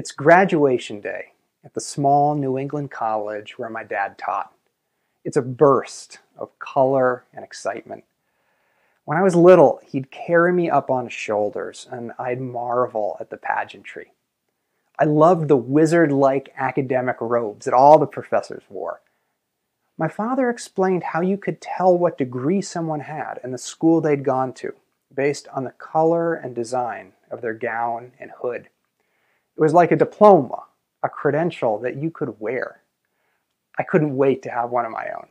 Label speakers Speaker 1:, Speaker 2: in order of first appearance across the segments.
Speaker 1: It's graduation day at the small New England college where my dad taught. It's a burst of color and excitement. When I was little, he'd carry me up on his shoulders and I'd marvel at the pageantry. I loved the wizard like academic robes that all the professors wore. My father explained how you could tell what degree someone had and the school they'd gone to based on the color and design of their gown and hood. It was like a diploma, a credential that you could wear. I couldn't wait to have one of my own.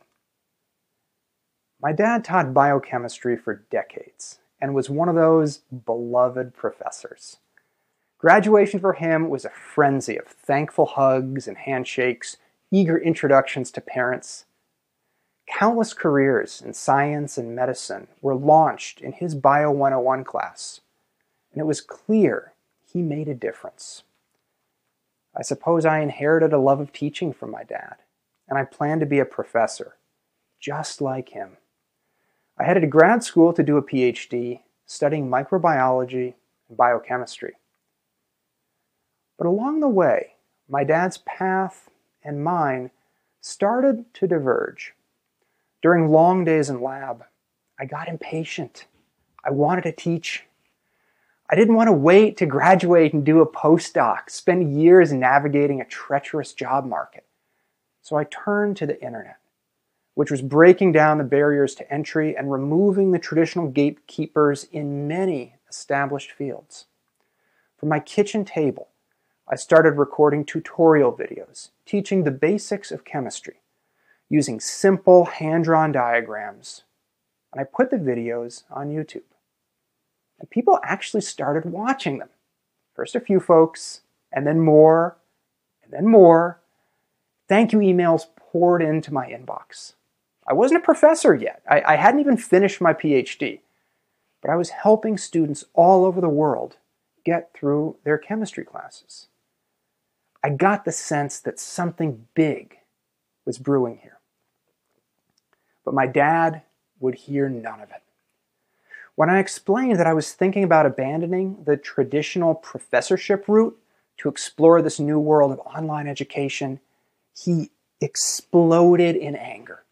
Speaker 1: My dad taught biochemistry for decades and was one of those beloved professors. Graduation for him was a frenzy of thankful hugs and handshakes, eager introductions to parents. Countless careers in science and medicine were launched in his Bio 101 class, and it was clear he made a difference. I suppose I inherited a love of teaching from my dad, and I planned to be a professor, just like him. I headed to grad school to do a PhD studying microbiology and biochemistry. But along the way, my dad's path and mine started to diverge. During long days in lab, I got impatient. I wanted to teach. I didn't want to wait to graduate and do a postdoc, spend years navigating a treacherous job market. So I turned to the internet which was breaking down the barriers to entry and removing the traditional gatekeepers in many established fields. From my kitchen table, I started recording tutorial videos teaching the basics of chemistry using simple hand drawn diagrams, and I put the videos on YouTube. And people actually started watching them. First, a few folks, and then more, and then more. Thank you emails poured into my inbox. I wasn't a professor yet. I, I hadn't even finished my PhD. But I was helping students all over the world get through their chemistry classes. I got the sense that something big was brewing here. But my dad would hear none of it. When I explained that I was thinking about abandoning the traditional professorship route to explore this new world of online education, he exploded in anger.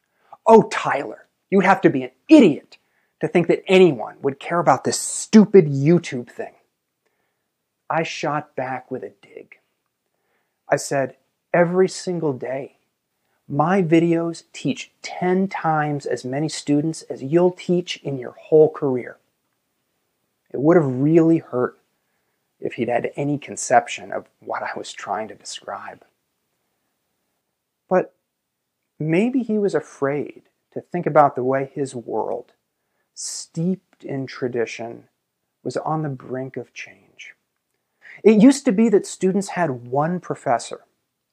Speaker 1: Oh, Tyler, you'd have to be an idiot to think that anyone would care about this stupid YouTube thing. I shot back with a dig. I said, every single day, my videos teach 10 times as many students as you'll teach in your whole career. It would have really hurt if he'd had any conception of what I was trying to describe. But Maybe he was afraid to think about the way his world, steeped in tradition, was on the brink of change. It used to be that students had one professor,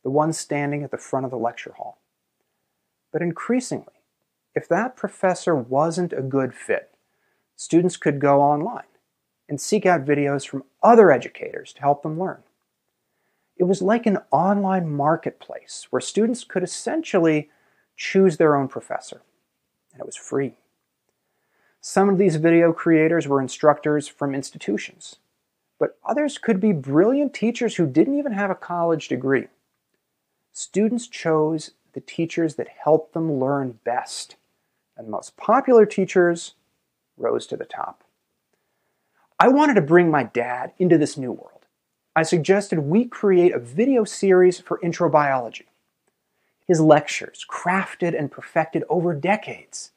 Speaker 1: the one standing at the front of the lecture hall. But increasingly, if that professor wasn't a good fit, students could go online and seek out videos from other educators to help them learn. It was like an online marketplace where students could essentially choose their own professor, and it was free. Some of these video creators were instructors from institutions, but others could be brilliant teachers who didn't even have a college degree. Students chose the teachers that helped them learn best, and the most popular teachers rose to the top. I wanted to bring my dad into this new world. I suggested we create a video series for intro biology. His lectures, crafted and perfected over decades,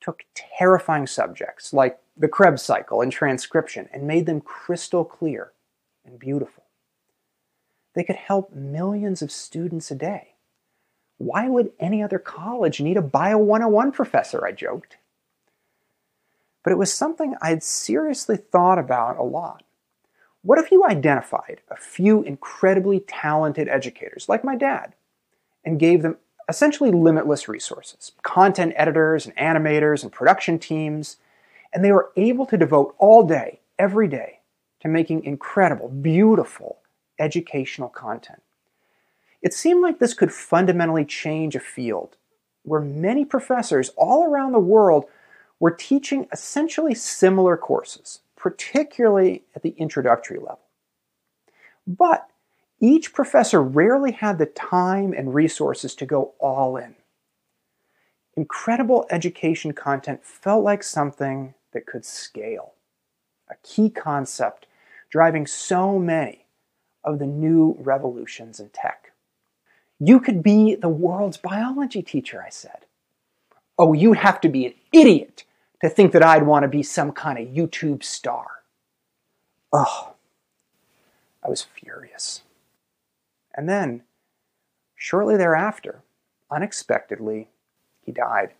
Speaker 1: took terrifying subjects like the Krebs cycle and transcription and made them crystal clear and beautiful. They could help millions of students a day. Why would any other college need a Bio 101 professor? I joked. But it was something I'd seriously thought about a lot. What if you identified a few incredibly talented educators, like my dad, and gave them essentially limitless resources content editors and animators and production teams. And they were able to devote all day, every day, to making incredible, beautiful educational content. It seemed like this could fundamentally change a field where many professors all around the world were teaching essentially similar courses, particularly at the introductory level. But each professor rarely had the time and resources to go all in. Incredible education content felt like something that could scale, a key concept driving so many of the new revolutions in tech. You could be the world's biology teacher, I said. Oh, you'd have to be an idiot to think that I'd want to be some kind of YouTube star. Oh, I was furious. And then, shortly thereafter, unexpectedly, he died.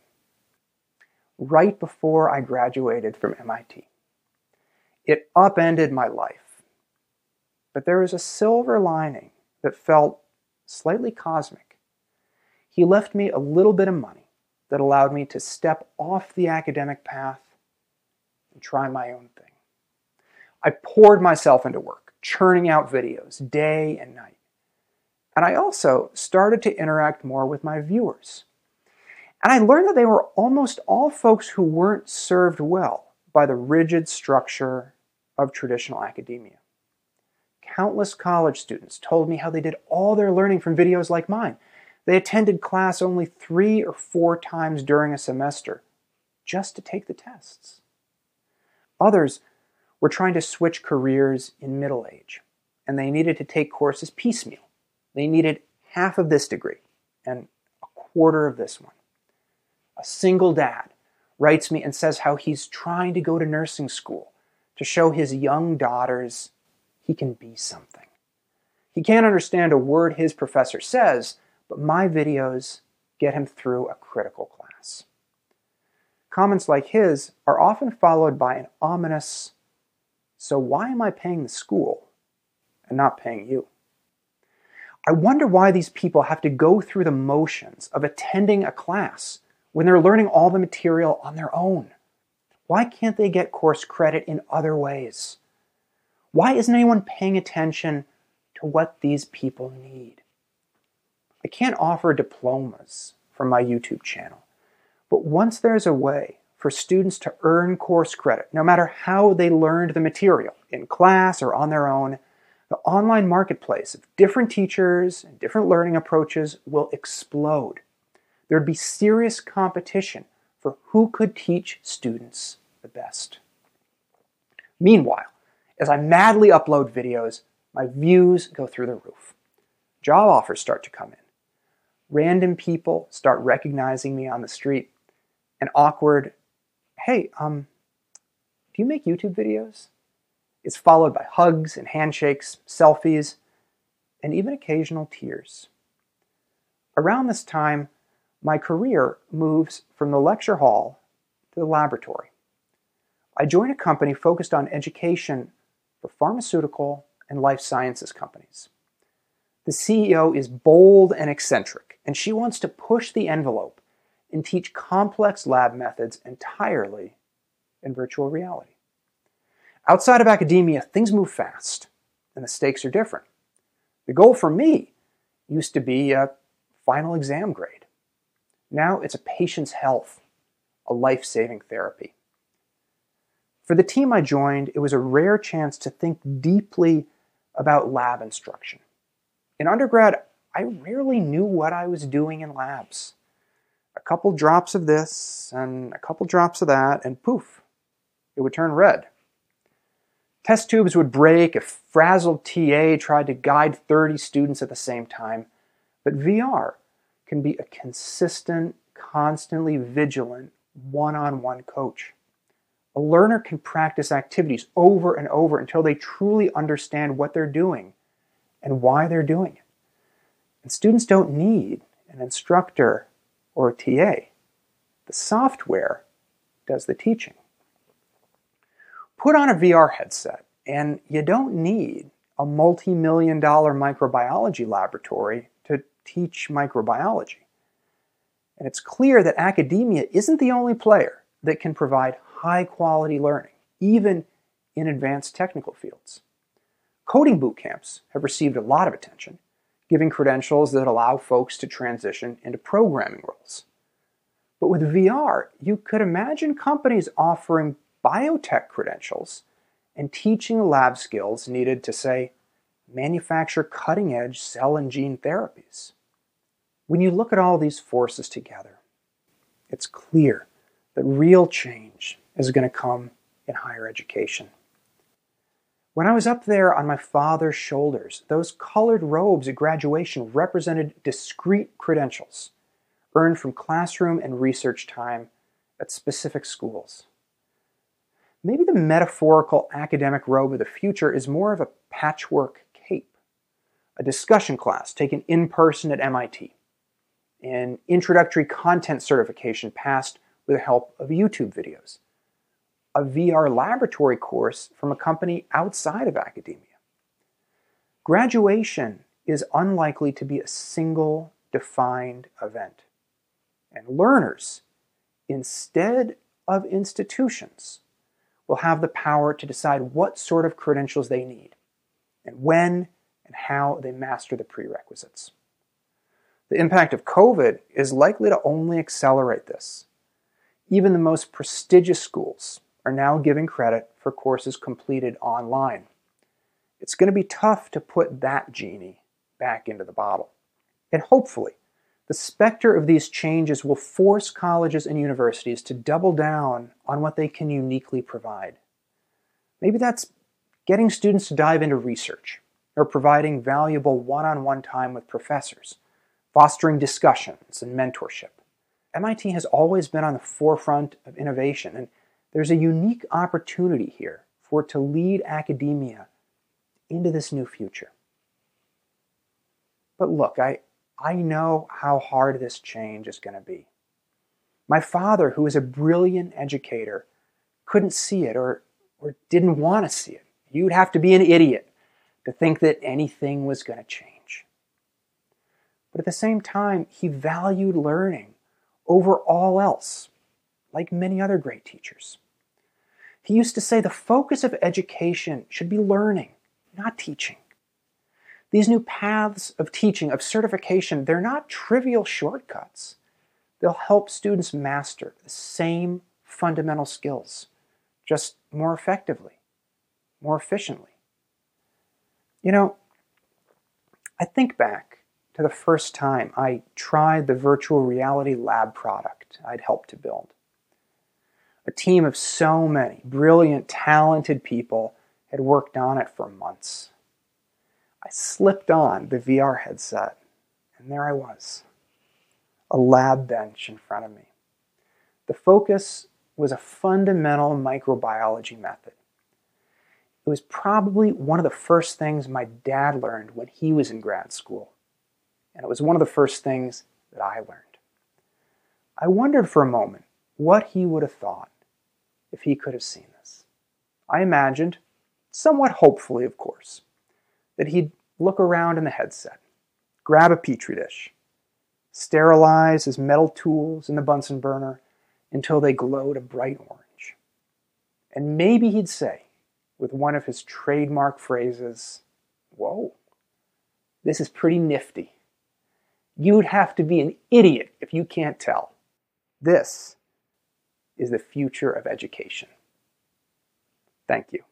Speaker 1: Right before I graduated from MIT. It upended my life. But there was a silver lining that felt slightly cosmic. He left me a little bit of money that allowed me to step off the academic path and try my own thing. I poured myself into work, churning out videos day and night. And I also started to interact more with my viewers. And I learned that they were almost all folks who weren't served well by the rigid structure of traditional academia. Countless college students told me how they did all their learning from videos like mine. They attended class only three or four times during a semester just to take the tests. Others were trying to switch careers in middle age, and they needed to take courses piecemeal. They needed half of this degree and a quarter of this one. A single dad writes me and says how he's trying to go to nursing school to show his young daughters he can be something. He can't understand a word his professor says, but my videos get him through a critical class. Comments like his are often followed by an ominous, so why am I paying the school and not paying you? I wonder why these people have to go through the motions of attending a class when they're learning all the material on their own. Why can't they get course credit in other ways? Why isn't anyone paying attention to what these people need? I can't offer diplomas from my YouTube channel, but once there's a way for students to earn course credit, no matter how they learned the material, in class or on their own, the online marketplace of different teachers and different learning approaches will explode. There'd be serious competition for who could teach students the best. Meanwhile, as I madly upload videos, my views go through the roof. Job offers start to come in. Random people start recognizing me on the street. An awkward, hey, um, do you make YouTube videos? It's followed by hugs and handshakes, selfies, and even occasional tears. Around this time, my career moves from the lecture hall to the laboratory. I join a company focused on education for pharmaceutical and life sciences companies. The CEO is bold and eccentric, and she wants to push the envelope and teach complex lab methods entirely in virtual reality. Outside of academia, things move fast, and the stakes are different. The goal for me used to be a final exam grade. Now it's a patient's health, a life saving therapy. For the team I joined, it was a rare chance to think deeply about lab instruction. In undergrad, I rarely knew what I was doing in labs. A couple drops of this and a couple drops of that, and poof, it would turn red. Test tubes would break if frazzled TA tried to guide 30 students at the same time. But VR can be a consistent, constantly vigilant, one on one coach. A learner can practice activities over and over until they truly understand what they're doing and why they're doing it. And students don't need an instructor or a TA. The software does the teaching. Put on a VR headset, and you don't need a multi million dollar microbiology laboratory to teach microbiology. And it's clear that academia isn't the only player that can provide high quality learning, even in advanced technical fields. Coding boot camps have received a lot of attention, giving credentials that allow folks to transition into programming roles. But with VR, you could imagine companies offering biotech credentials and teaching lab skills needed to, say, manufacture cutting edge cell and gene therapies. When you look at all these forces together, it's clear that real change is going to come in higher education. When I was up there on my father's shoulders, those colored robes at graduation represented discrete credentials earned from classroom and research time at specific schools. Maybe the metaphorical academic robe of the future is more of a patchwork cape, a discussion class taken in person at MIT, an introductory content certification passed with the help of YouTube videos, a VR laboratory course from a company outside of academia. Graduation is unlikely to be a single defined event. And learners, instead of institutions, will have the power to decide what sort of credentials they need and when and how they master the prerequisites. The impact of COVID is likely to only accelerate this. Even the most prestigious schools are now giving credit for courses completed online. It's going to be tough to put that genie back into the bottle. And hopefully, the specter of these changes will force colleges and universities to double down on what they can uniquely provide. Maybe that's getting students to dive into research, or providing valuable one on one time with professors, fostering discussions and mentorship. MIT has always been on the forefront of innovation, and there's a unique opportunity here for it to lead academia into this new future. But look, I, I know how hard this change is going to be. My father, who is a brilliant educator, couldn't see it or, or didn't want to see it. You'd have to be an idiot to think that anything was going to change. But at the same time, he valued learning over all else, like many other great teachers. He used to say the focus of education should be learning, not teaching. These new paths of teaching, of certification, they're not trivial shortcuts. They'll help students master the same fundamental skills, just more effectively, more efficiently. You know, I think back to the first time I tried the virtual reality lab product I'd helped to build. A team of so many brilliant, talented people had worked on it for months. I slipped on the VR headset, and there I was, a lab bench in front of me. The focus was a fundamental microbiology method. It was probably one of the first things my dad learned when he was in grad school, and it was one of the first things that I learned. I wondered for a moment what he would have thought if he could have seen this. I imagined, somewhat hopefully, of course, that he'd look around in the headset, grab a petri dish, sterilize his metal tools in the Bunsen burner until they glowed a bright orange. And maybe he'd say, with one of his trademark phrases, Whoa, this is pretty nifty. You'd have to be an idiot if you can't tell. This is the future of education. Thank you.